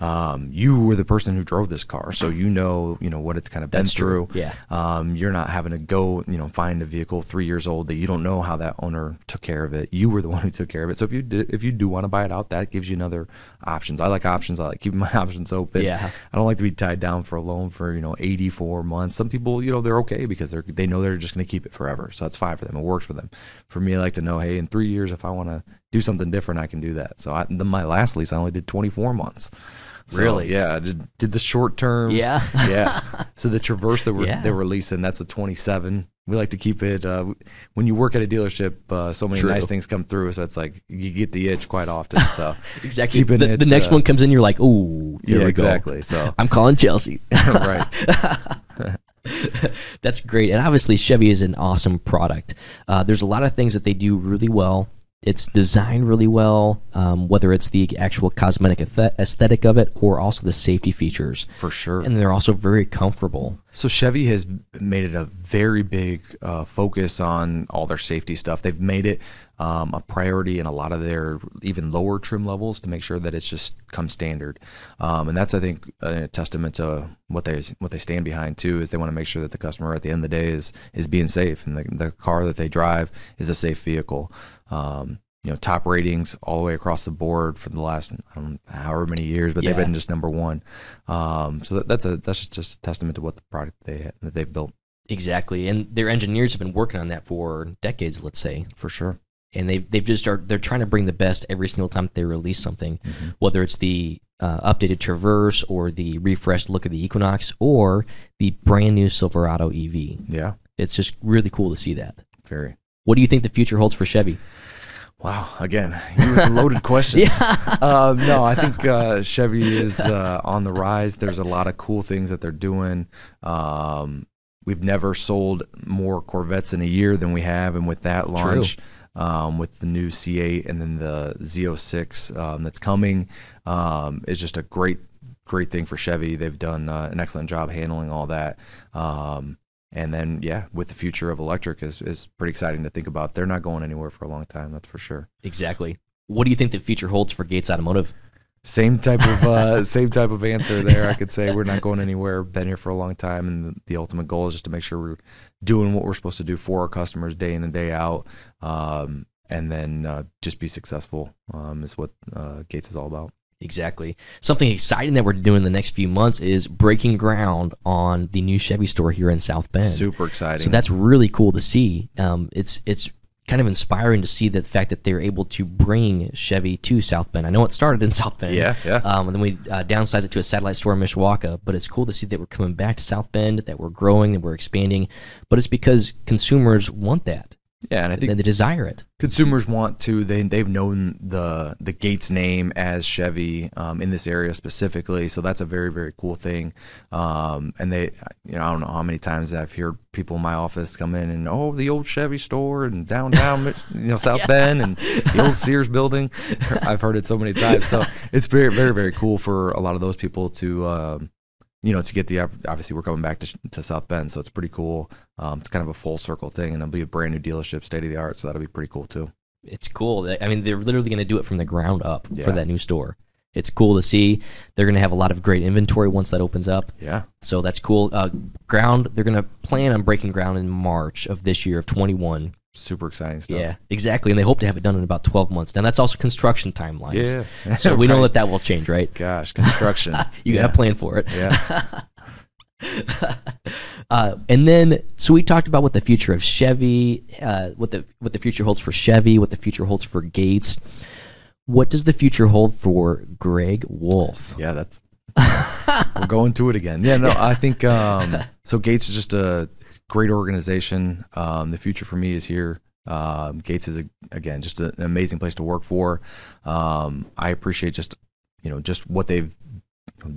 um, you were the person who drove this car, so you know you know what it's kind of been That's true, through. yeah. um, you're not having to go you know find a vehicle three years old that you don't know how that owner took care of it. You were the [laughs] one who took care of it. So if you do, if you do want to buy it out, that gives you another options. I like options. I like keeping [laughs] my options open. Yeah. I don't like to be tied down for a loan for you know 84 months. Some people, you know, they're okay because they're they know they're just going to keep it forever, so that's fine for them. It works for them. For me, I like to know, hey, in three years, if I want to do something different, I can do that. So I, the, my last lease, I only did 24 months. So, Really? Yeah, did, did the short term. Yeah. yeah. So the Traverse that we're [laughs] Yeah. they were leasing, that's a 27. We like to keep it. Uh, when you work at a dealership, uh, so many True. nice things come through. So it's like you get the itch quite often. So [laughs] Exactly. Keeping The, it, the next uh, one comes in, you're like, oh, here yeah, we go. exactly. So [laughs] I'm calling Chelsea. right. That's great. And obviously, Chevy is an awesome product. Uh, there's a lot of things that they do really well. It's designed really well, um, whether it's the actual cosmetic aesthetic of it or also the safety features. For sure. And they're also very comfortable. So Chevy has made it a very big uh, focus on all their safety stuff. They've made it um, a priority in a lot of their even lower trim levels to make sure that it's just come standard. Um, and that's I think a testament to what they what they stand behind too. Is they want to make sure that the customer at the end of the day is is being safe and the, the car that they drive is a safe vehicle. Um, you know, top ratings all the way across the board for the last I don't know, however many years, but they've been just number one. Um, so that, that's a that's just a testament to what the product they that they've built Exactly. And their engineers have been working on that for decades, let's say. for sure. And they've they've just are they're trying to bring the best every single time they release something, Mm-hmm. whether it's the uh, updated Traverse or the refreshed look of the Equinox or the brand new Silverado EV. Yeah, It's just really cool to see that. very. What do you think the future holds for Chevy? Wow, again, you with loaded [laughs] questions. yeah. Um, no, I think uh, Chevy is uh, on the rise. There's a lot of cool things that they're doing. Um, we've never sold more Corvettes in a year than we have, and with that launch, um, with the new C8 and then the Z06 um, that's coming, um, is just a great, great thing for Chevy. They've done uh, an excellent job handling all that. Um, and then yeah with the future of electric is, is pretty exciting to think about. They're not going anywhere for a long time that's for sure. Exactly. What do you think the future holds for gates automotive? Same type of uh, [laughs] same type of answer there i could say. We're not going anywhere. Been here for a long time and the, the, ultimate goal is just to make sure we're doing what we're supposed to do for our customers day in and day out um, and then uh, just be successful um, is what uh, gates is all about Exactly. Something exciting that we're doing the next few months is breaking ground on the new Chevy store here in South Bend. Super exciting. So that's really cool to see. Um, it's it's kind of inspiring to see the fact that they're able to bring Chevy to South Bend. I know it started in [laughs] South Bend. Yeah, yeah. Um, and then we uh, downsized it to a satellite store in Mishawaka. But it's cool to see that we're coming back to South Bend, that we're growing, that we're expanding. But it's because consumers want that. Yeah, and I think they desire it. Consumers want to. They they've known the the Gates name as Chevy um, in this area specifically, so that's a very very cool thing. Um, and they, you know, I don't know how many times I've heard people in my office come in and oh the old Chevy store and downtown, you know, [laughs] South yeah. Bend and the old [laughs] Sears building. I've heard it so many times, so it's very very very cool for a lot of those people to. Um, you know, to get the obviously we're coming back to, to South Bend, so it's pretty cool. Um, it's kind of a full circle thing, and it'll be a brand new dealership, state of the art, so that'll be pretty cool too. It's cool. I mean, they're literally going to do it from the ground up yeah. for that new store. It's cool to see. They're going to have a lot of great inventory once that opens up. Yeah. So that's cool. Uh, ground. They're going to plan on breaking ground in March of this year of 21 super exciting stuff. Yeah, exactly. And they hope to have it done in about 12 months. Now, that's also construction timelines. Yeah. [laughs] so we know that that will change, right? Gosh, construction. [laughs] you yeah. got to plan for it. Yeah. [laughs] uh, and then, so we talked about what the future of Chevy, uh, what the what the future holds for Chevy, what the future holds for Gates. What does the future hold for Greg Wolfe? Yeah, that's we're going to it again. Yeah, no, I think um, so. Gates is just a great organization. Um, the future for me is here. Um, Gates is a, again just a, an amazing place to work for. Um, I appreciate just you know just what they've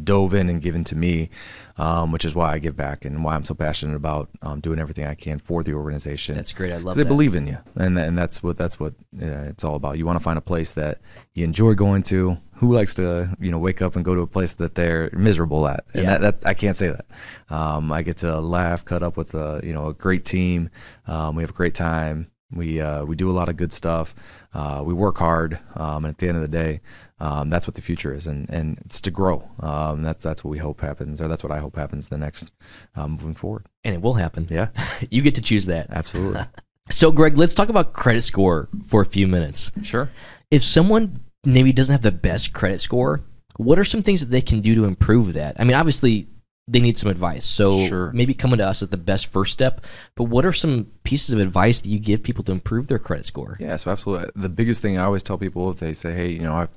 dove in and given to me, um, which is why I give back and why I'm so passionate about um, doing everything I can for the organization. That's great. I love. They believe in you, and and that's what that's what uh, it's all about. You want to find a place that you enjoy going to. Who likes to you know wake up and go to a place that they're miserable at? And yeah. that, that I can't say that. Um, I get to laugh, cut up with a you know a great team. Um, we have a great time. We uh, we do a lot of good stuff. Uh, we work hard, um, and at the end of the day, um, that's what the future is, and, and it's to grow. Um, that's that's what we hope happens, or that's what I hope happens the next um, moving forward. And it will happen. Yeah, [laughs] you get to choose that. Absolutely. [laughs] so, Greg, let's talk about credit score for a few minutes. Sure. If someone maybe doesn't have the best credit score, what are some things that they can do to improve that? I mean, obviously, they need some advice. So sure. maybe coming to us is the best first step. But what are some pieces of advice that you give people to improve their credit score? Yeah, so absolutely. The biggest thing I always tell people if they say, "Hey, you know, I've,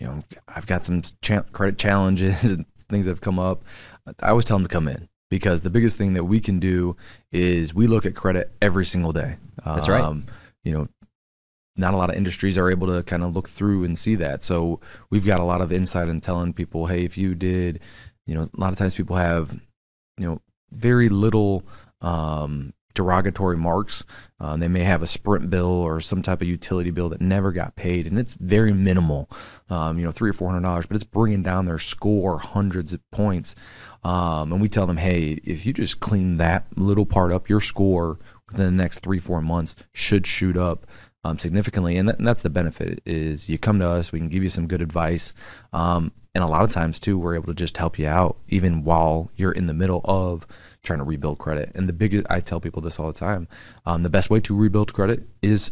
you know, I've got some cha- credit challenges [laughs] and things that have come up," I always tell them to come in because the biggest thing that we can do is we look at credit every single day. That's right. Um, you know, not a lot of industries are able to kind of look through and see that. So we've got a lot of insight in telling people, hey, if you did you know, a lot of times people have, you know, very little um, derogatory marks. Uh, they may have a sprint bill or some type of utility bill that never got paid, and it's very minimal, um, you know, three or four hundred dollars, but it's bringing down their score hundreds of points. Um, and we tell them, hey, if you just clean that little part up, your score within the next three four months should shoot up. Um, significantly, and, that, and, that's the benefit is you come to us, we can give you some good advice, um, and a lot of times too we're able to just help you out even while you're in the middle of trying to rebuild credit. And the biggest i tell people this all the time um, the best way to rebuild credit is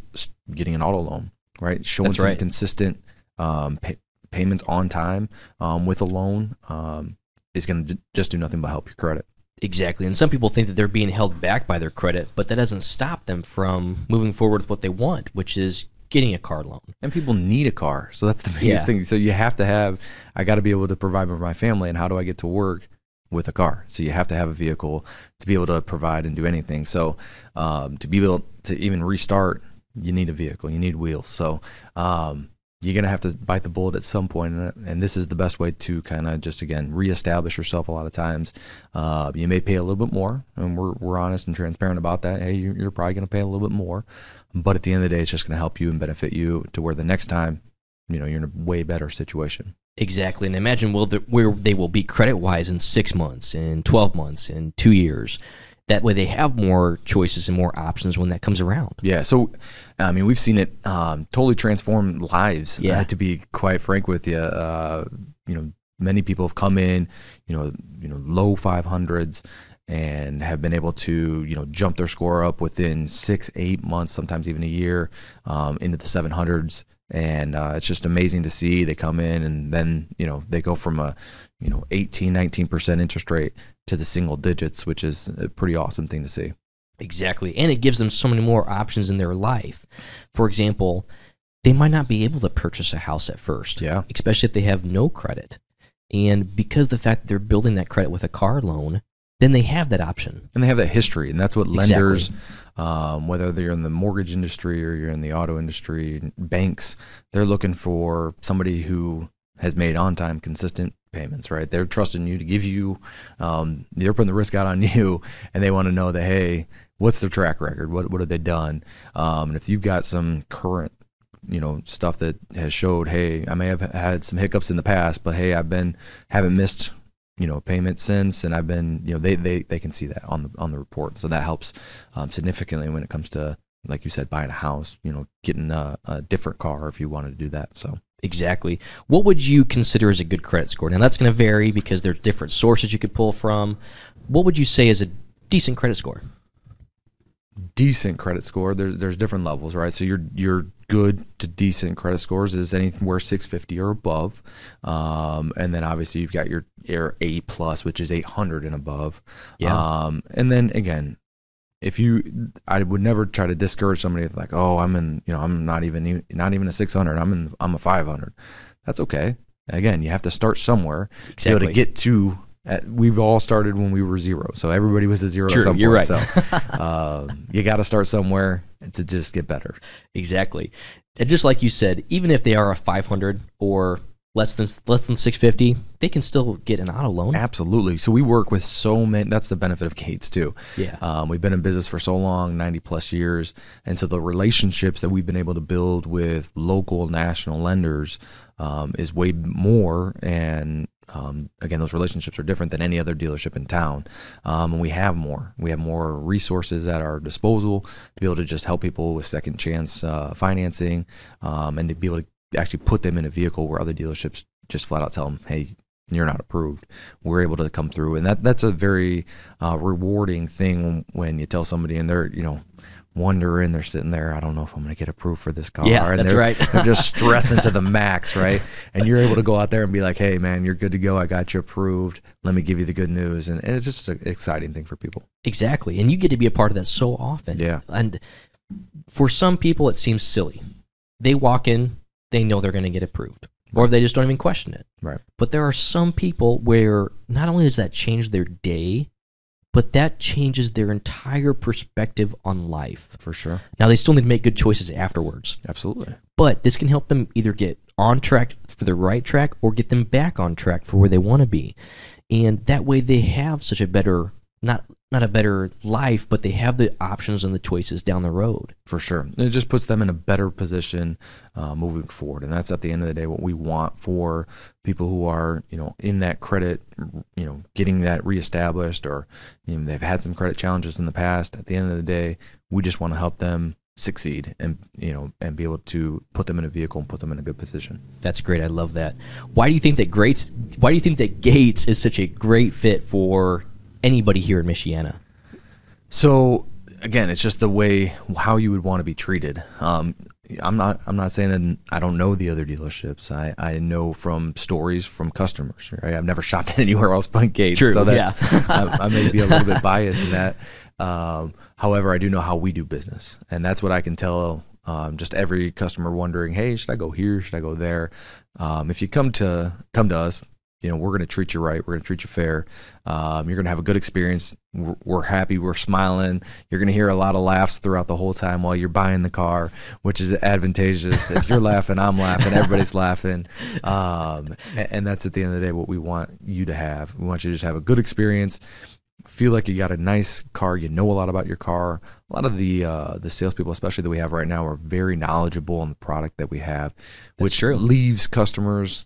getting an auto loan right? Showing That's some right. consistent um, pay, payments on time um, with a loan um, is going to just do nothing but help your credit Exactly. And some people think that they're being held back by their credit, but that doesn't stop them from moving forward with what they want, which is getting a car loan. And people need a car. So that's the [laughs] biggest yeah. thing. So you have to have, I got to be able to provide for my family. And how do I get to work? With a car, so you have to have a vehicle to be able to provide and do anything. So, um, to be able to even restart you need a vehicle, you need wheels. So um, you're gonna have to bite the bullet at some point, and, this is the best way to kind of just again reestablish yourself. A lot of times, uh, you may pay a little bit more, and we're we're honest and transparent about that. Hey, you're, probably gonna pay a little bit more, but at the end of the day, it's just gonna help you and benefit you to where the next time, you know, you're in a way better situation. Exactly, and imagine where they will be credit wise in six months, in twelve months, in two years. That way, they have more choices and more options when that comes around. Yeah. So, I mean, we've seen it um, totally transform lives. Yeah. Uh, to be quite frank with you, uh, you know, many people have come in, you know, you know, low five hundreds and have been able to, you know, jump their score up within six, eight months, sometimes even a year, um, into the seven hundreds. And uh, it's just amazing to see they come in and then, you know, they go from a, you know, 18, 19% interest rate to the single digits, which is a pretty awesome thing to see. Exactly. And it gives them so many more options in their life. For example, they might not be able to purchase a house at first. Yeah. Especially if they have no credit. And because the fact that they're building that credit with a car loan, then they have that option. and they have that history, and that's what Exactly. lenders, um, whether they're in the mortgage industry or you're in the auto industry, banks, they're looking for somebody who has made on time, consistent payments. Right? They're trusting you to give you, um, they're putting the risk out on [laughs] you, and they want to know that hey, what's their track record? What what have they done? Um, and if you've got some current you know stuff that has showed hey i may have had some hiccups in the past but hey i've been haven't missed you know payment since and i've been you know they they, they can see that on the on the report so that helps um, significantly when it comes to like you said buying a house you know getting a, a different car if you wanted to do that so Exactly. What would you consider as a good credit score? Now, that's going to vary because there's different sources you could pull from. What would you say is a decent credit score? decent credit score there, there's different levels right so your your good to decent credit scores is anywhere 650 or above um, and then obviously you've got your your a plus which is 800 and above Yeah. um, and then again if you i would never try to discourage somebody like oh i'm in you know i'm not even not even a 600 i'm in i'm a 500 that's okay again you have to start somewhere to be able to get to at, we've all started when we were zero so everybody was a zero True, at some you're point right. so [laughs] um, you got to start somewhere to just get better Exactly. And just like you said, even if they are a 500 or less than less than 650, they can still get an auto loan. Absolutely. So we work with so many. That's the benefit of Gates too. Yeah. Um, we've been in business for so long, ninety plus years, and so the relationships that we've been able to build with local, national lenders um, is way more. And um, again, those relationships are different than any other dealership in town. Um, and we have more. We have more resources at our disposal to be able to just help people with second chance uh, financing, um, and to be able to actually put them in a vehicle where other dealerships just flat out tell them, hey, you're not approved. We're able to come through, and that that's a very uh, rewarding thing when you tell somebody and they're you know wondering, they're sitting there, I don't know if I'm going to get approved for this car. Yeah, and that's they're, right. they're just stressing to the [laughs] max, right? And you're able to go out there and be like, hey, man, you're good to go. I got you approved. Let me give you the good news, and, and it's just an exciting thing for people. Exactly. And you get to be a part of that so often. Yeah. And for some people, it seems silly. They walk in, they know they're going to get approved, or they just don't even question it. Right. But there are some people where not only does that change their day, but that changes their entire perspective on life. For sure. Now, they still need to make good choices afterwards, Absolutely. but this can help them either get on track for the right track or get them back on track for where they want to be. And that way they have such a better not not a better life, but they have the options and the choices down the road. for sure. And It just puts them in a better position uh, moving forward, and that's at the end of the day what we want for people who are, you know, in that credit, you know, getting that reestablished, or you know, they've had some credit challenges in the past. At the end of the day, we just want to help them succeed and you know and be able to put them in a vehicle and put them in a good position. That's great. I love that. Why do you think that Gates? Why do you think that Gates is such a great fit for anybody here in Michiana? So again, it's just the way how you would want to be treated. Um, I'm not. I'm not saying that I don't know the other dealerships. I, I know from stories from customers. Right. I've never [laughs] shopped anywhere else but Gates. True, So that's I, I may be a little bit [laughs] biased in that. Um, however, I do know how we do business, and that's what I can tell. Um, just every customer wondering, hey, should I go here? Should I go there? Um, if you come to come to us, you know, we're going to treat you right. We're going to treat you fair. Um, you're going to have a good experience. We're, we're happy. We're smiling. You're going to hear a lot of laughs throughout the whole time while you're buying the car, which is advantageous. if you're laughing, I'm laughing. Everybody's laughing. Um, and, and that's at the end of the day what we want you to have. We want you to just have a good experience. Feel like you got a nice car. You know a lot about your car. A lot of the uh, the salespeople, especially that we have right now, are very knowledgeable on the product that we have, which true. leaves customers,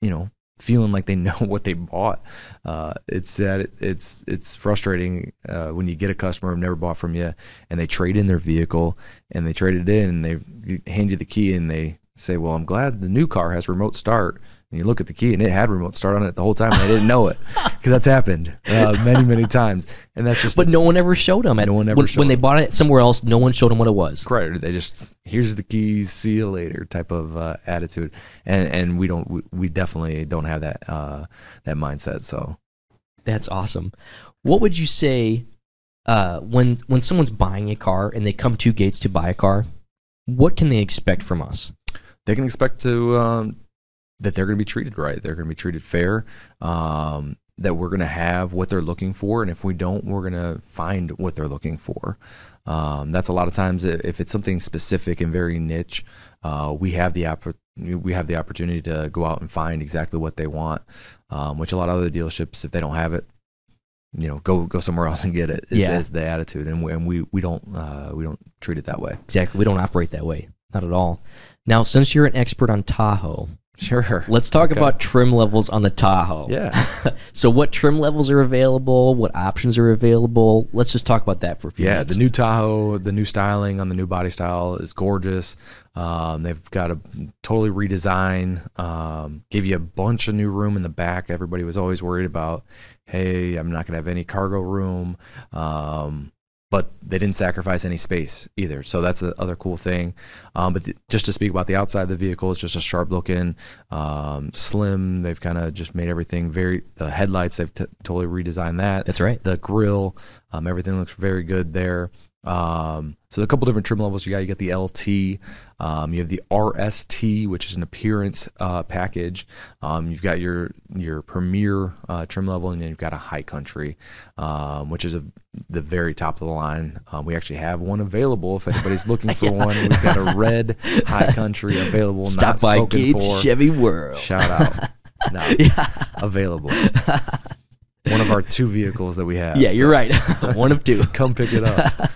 you know, feeling like they [laughs] know what they bought. Uh, it's that it's it's frustrating uh, when you get a customer who never bought from you and they trade in their vehicle and they trade it in and they hand you the key and they say, "Well, I'm glad the new car has remote start." And you look at the key and it had remote start on it the whole time and they didn't know it [laughs] because that's happened uh, many many times and that's just But no one ever showed them. At, No one ever when, when they bought it somewhere else. No one showed them what it was. Correct. They just here's the keys, see you later type of uh, attitude, and and we don't we, we definitely don't have that uh, that mindset. So That's awesome. What would you say uh, when when someone's buying a car and they come to Gates to buy a car? What can they expect from us? they can expect to um, that they're going to be treated right. They're going to be treated fair. Um, that we're going to have what they're looking for, and if we don't, we're going to find what they're looking for. Um, that's a lot of times if it's something specific and very niche, uh, we have the oppor- we have the opportunity to go out and find exactly what they want. Um, which a lot of other dealerships, if they don't have it, you know, go go somewhere else and get it. Is, Yeah. is the attitude, and we, and we we don't uh, we don't treat it that way. Exactly. We don't operate that way. Not at all. Now, since you're an expert on Tahoe, Sure. let's talk Okay. about trim levels on the Tahoe. Yeah. [laughs] so, what trim levels are available? What options are available? Let's just talk about that for a few Yeah, minutes. the new Tahoe, the new styling on the new body style is gorgeous. Um, they've got a totally redesign. Um, give you a bunch of new room in the back. Everybody was always worried about, hey, I'm not gonna have any cargo room. Um, but they didn't sacrifice any space either. So that's the other cool thing. Um, but th- just to speak about the outside of the vehicle, it's just a sharp looking, um, slim. They've kind of just made everything very. The headlights, they've t- totally redesigned that That's right. the grill. Um, everything looks very good there. Um, so a couple different trim levels you got. You got the LT. Um, you have the RST, which is an appearance uh, package. Um, you've got your your premier uh, trim level, and then you've got a high country, um, which is a, the very top of the line. Um, we actually have one available if anybody's looking [laughs] for one. We've got a red high country available. Stop by Gates for. Chevy World. Shout out. [laughs] No, available. [laughs] One of our two vehicles that we have. yeah, you're so right. One of two. Come pick it up.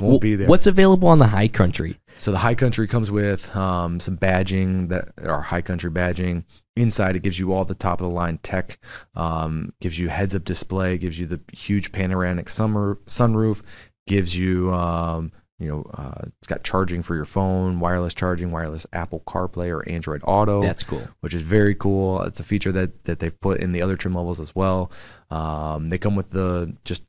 Won't be there. What's available on the High Country? So the High Country comes with um, some badging that our High Country badging. Inside, it gives you all the top of the line tech. Um, gives you heads up display. Gives you the huge panoramic summer sunroof. Gives you um, you know uh, it's got charging for your phone, wireless charging, wireless Apple CarPlay or Android Auto. That's cool. which is very cool. It's a feature that that they've put in the other trim levels as well. Um, they come with the just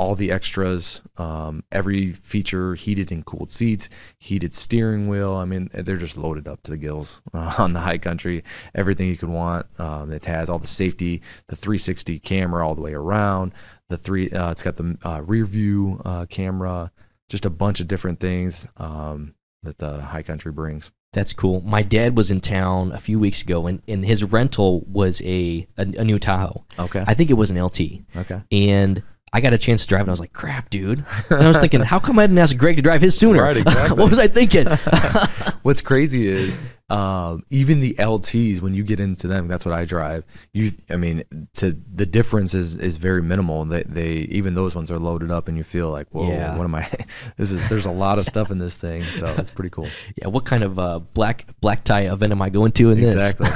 all the extras, um, every feature, heated and cooled seats, heated steering wheel. I mean, they're just loaded up to the gills uh, [laughs] on the high country. Everything you could want. Um, it has all the safety, the 360 camera all the way around. The three, uh, it's got the uh, rear view uh, camera. Just a bunch of different things um, that the high country brings. That's cool. My dad was in town a few weeks ago, and, and his rental was a, a a new Tahoe. Okay. I think it was an LT, okay. and I got a chance to drive, and I was like, "Crap, dude!" And I was thinking, "How come I didn't ask Greg to drive his sooner?" Right, [laughs] exactly. what was I thinking? [laughs] What's crazy is um, even the LTs when you get into them, that's what I drive. You, I mean, to the difference is is very minimal. They, they even those ones are loaded up, and you feel like, whoa, Yeah. what am I? [laughs] This is there's a lot of stuff in this thing, so that's pretty cool. yeah, what kind of uh, black black tie event am I going to in this? Exactly.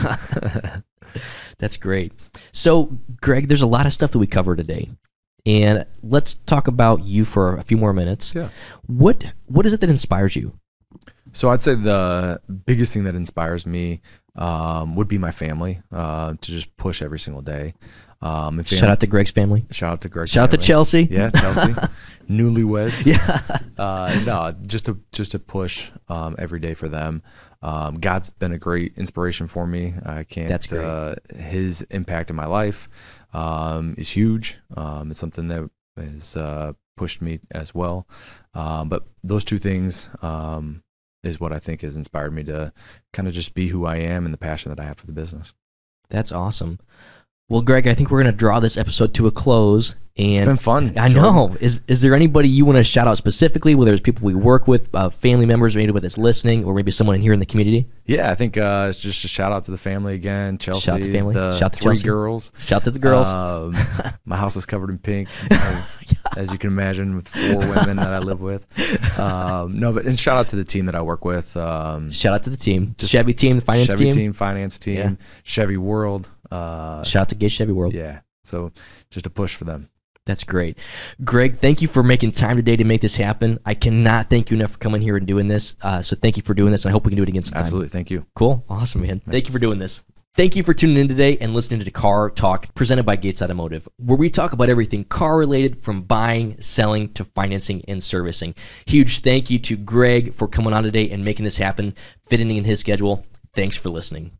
That's great. So, Greg, there's a lot of stuff that we cover today, and let's talk about you for a few more minutes. Yeah. What What is it that inspires you? So I'd say the biggest thing that inspires me um, would be my family uh, to just push every single day. Um, Shout out to Greg's family. shout out to Greg. Shout out to. Chelsea. Yeah, Chelsea, [laughs] newlyweds. Yeah. uh, no, just to just to push um, every day for them. Um, God's been a great inspiration for me. I can't. That's great. Uh, his impact in my life um, is huge. Um, it's something that has uh, pushed me as well. Um, but those two things um, is what I think has inspired me to kind of just be who I am and the passion that I have for the business. That's awesome. Well, Greg, I think we're going to draw this episode to a close. And It's been fun. I know. Is is there anybody you want to shout out specifically? Whether it's people we work with, uh, family members, maybe that's listening, or maybe someone in here in the community? Yeah, I think uh, it's just a shout out to the family again. Chelsea, Shout to the family. the Shout to three Chelsea. girls. Shout to the girls. Um, [laughs] my house is covered in pink, [laughs] as, as you can imagine, with four women that I live with. Um, no, but and shout out to the team that I work with. Um, shout out to the team, Chevy team, the finance Chevy team. team. finance team, Yeah. Chevy World. Uh, Shout out to Gay Chevy World. yeah, so just a push for them. That's great. Greg, thank you for making time today to make this happen. I cannot thank you enough for coming here and doing this. Uh, so thank you for doing this, and I hope we can do it again sometime. Absolutely, thank you. Cool. Awesome, man. Thank you for doing this. Thank you for tuning in today and listening to Car Talk presented by Gates Automotive, where we talk about everything car related from buying, selling to financing and servicing. Huge thank you to Greg for coming on today and making this happen, fitting in his schedule. Thanks for listening.